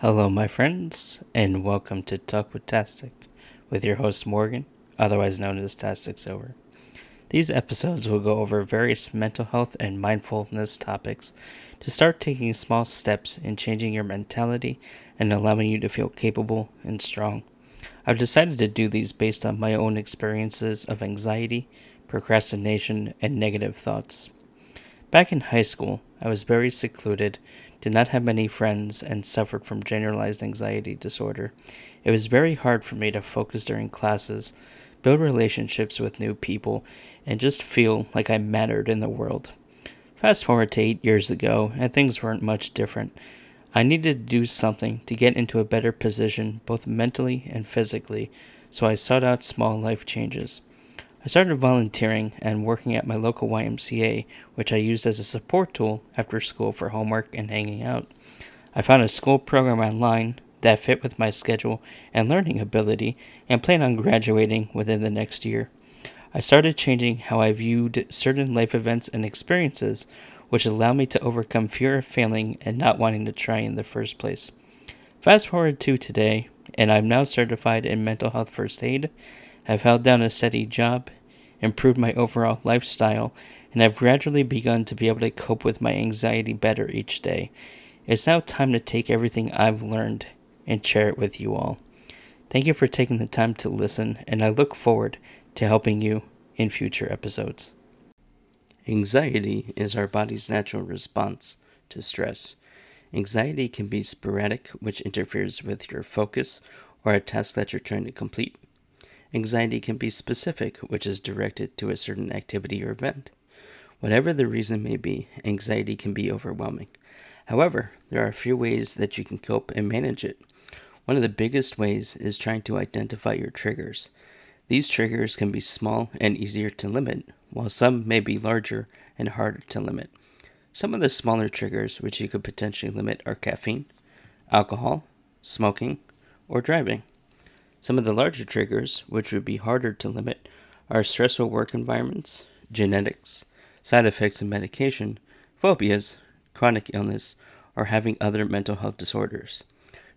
Hello, my friends, and welcome to Talk with Tastic with your host Morgan, otherwise known as Tastic Silver. These episodes will go over various mental health and mindfulness topics to start taking small steps in changing your mentality and allowing you to feel capable and strong. I've decided to do these based on my own experiences of anxiety, procrastination, and negative thoughts. Back in high school, I was very secluded, did not have many friends, and suffered from generalized anxiety disorder. It was very hard for me to focus during classes, build relationships with new people, and just feel like I mattered in the world. Fast forward to eight years ago, and things weren't much different. I needed to do something to get into a better position, both mentally and physically, so I sought out small life changes. I started volunteering and working at my local YMCA, which I used as a support tool after school for homework and hanging out. I found a school program online that fit with my schedule and learning ability and plan on graduating within the next year. I started changing how I viewed certain life events and experiences, which allowed me to overcome fear of failing and not wanting to try in the first place. Fast forward to today, and I'm now certified in mental health first aid, have held down a steady job, improved my overall lifestyle, and I've gradually begun to be able to cope with my anxiety better each day. It's now time to take everything I've learned and share it with you all. Thank you for taking the time to listen, and I look forward to helping you in future episodes. Anxiety is our body's natural response to stress. Anxiety can be sporadic, which interferes with your focus or a task that you're trying to complete. Anxiety can be specific, which is directed to a certain activity or event. Whatever the reason may be, anxiety can be overwhelming. However, there are a few ways that you can cope and manage it. One of the biggest ways is trying to identify your triggers. These triggers can be small and easier to limit, while some may be larger and harder to limit. Some of the smaller triggers which you could potentially limit are caffeine, alcohol, smoking, or driving. Some of the larger triggers, which would be harder to limit, are stressful work environments, genetics, side effects of medication, phobias, chronic illness, or having other mental health disorders.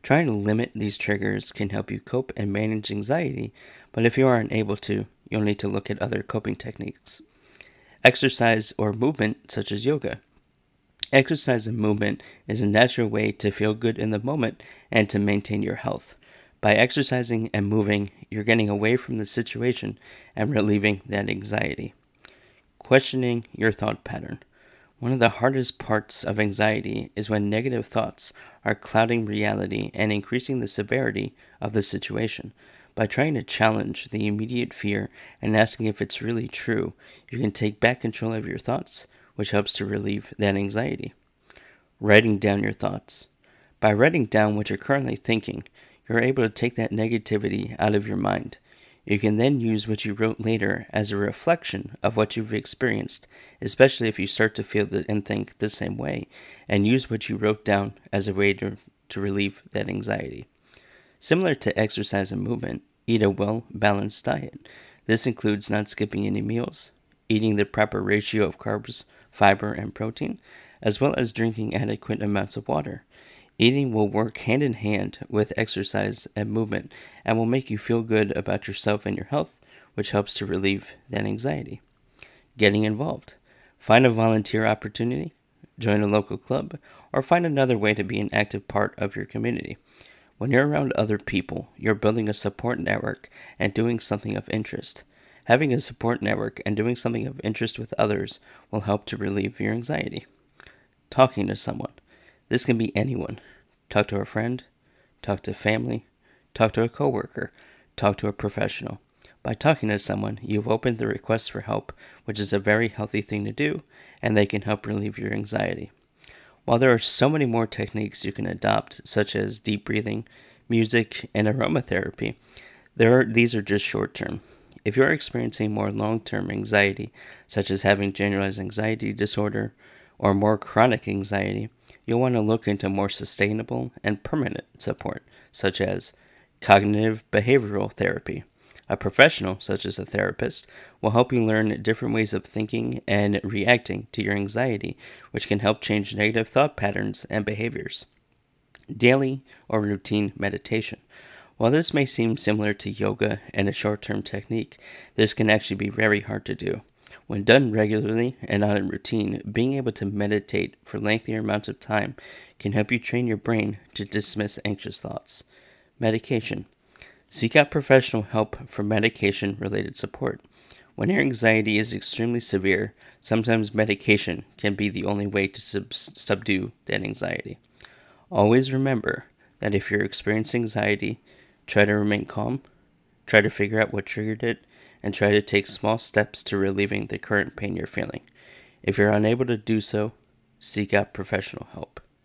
Trying to limit these triggers can help you cope and manage anxiety, but if you are unable to, you'll need to look at other coping techniques. Exercise or movement, such as yoga. Exercise and movement is a natural way to feel good in the moment and to maintain your health. By exercising and moving, you're getting away from the situation and relieving that anxiety. Questioning your thought pattern. One of the hardest parts of anxiety is when negative thoughts are clouding reality and increasing the severity of the situation. By trying to challenge the immediate fear and asking if it's really true, you can take back control of your thoughts, which helps to relieve that anxiety. Writing down your thoughts. By writing down what you're currently thinking, you're able to take that negativity out of your mind. You can then use what you wrote later as a reflection of what you've experienced, especially if you start to feel and think the same way, and use what you wrote down as a way to, to relieve that anxiety. Similar to exercise and movement, eat a well balanced diet. This includes not skipping any meals, eating the proper ratio of carbs, fiber, and protein, as well as drinking adequate amounts of water. Eating will work hand in hand with exercise and movement and will make you feel good about yourself and your health, which helps to relieve that anxiety. Getting involved. Find a volunteer opportunity, join a local club, or find another way to be an active part of your community. When you're around other people, you're building a support network and doing something of interest. Having a support network and doing something of interest with others will help to relieve your anxiety. Talking to someone. This can be anyone. Talk to a friend, talk to family, talk to a coworker, talk to a professional. By talking to someone, you've opened the request for help, which is a very healthy thing to do, and they can help relieve your anxiety. While there are so many more techniques you can adopt, such as deep breathing, music, and aromatherapy, there are, these are just short term. If you're experiencing more long term anxiety, such as having generalized anxiety disorder or more chronic anxiety, you'll want to look into more sustainable and permanent support, such as cognitive behavioral therapy. A professional, such as a therapist, will help you learn different ways of thinking and reacting to your anxiety, which can help change negative thought patterns and behaviors. daily or routine meditation. While this may seem similar to yoga and a short term technique, this can actually be very hard to do. When done regularly and on a routine, being able to meditate for lengthier amounts of time can help you train your brain to dismiss anxious thoughts. Medication. Seek out professional help for medication related support. When your anxiety is extremely severe, sometimes medication can be the only way to sub- subdue that anxiety. Always remember that if you're experiencing anxiety, try to remain calm, try to figure out what triggered it, and try to take small steps to relieving the current pain you're feeling. If you're unable to do so, seek out professional help.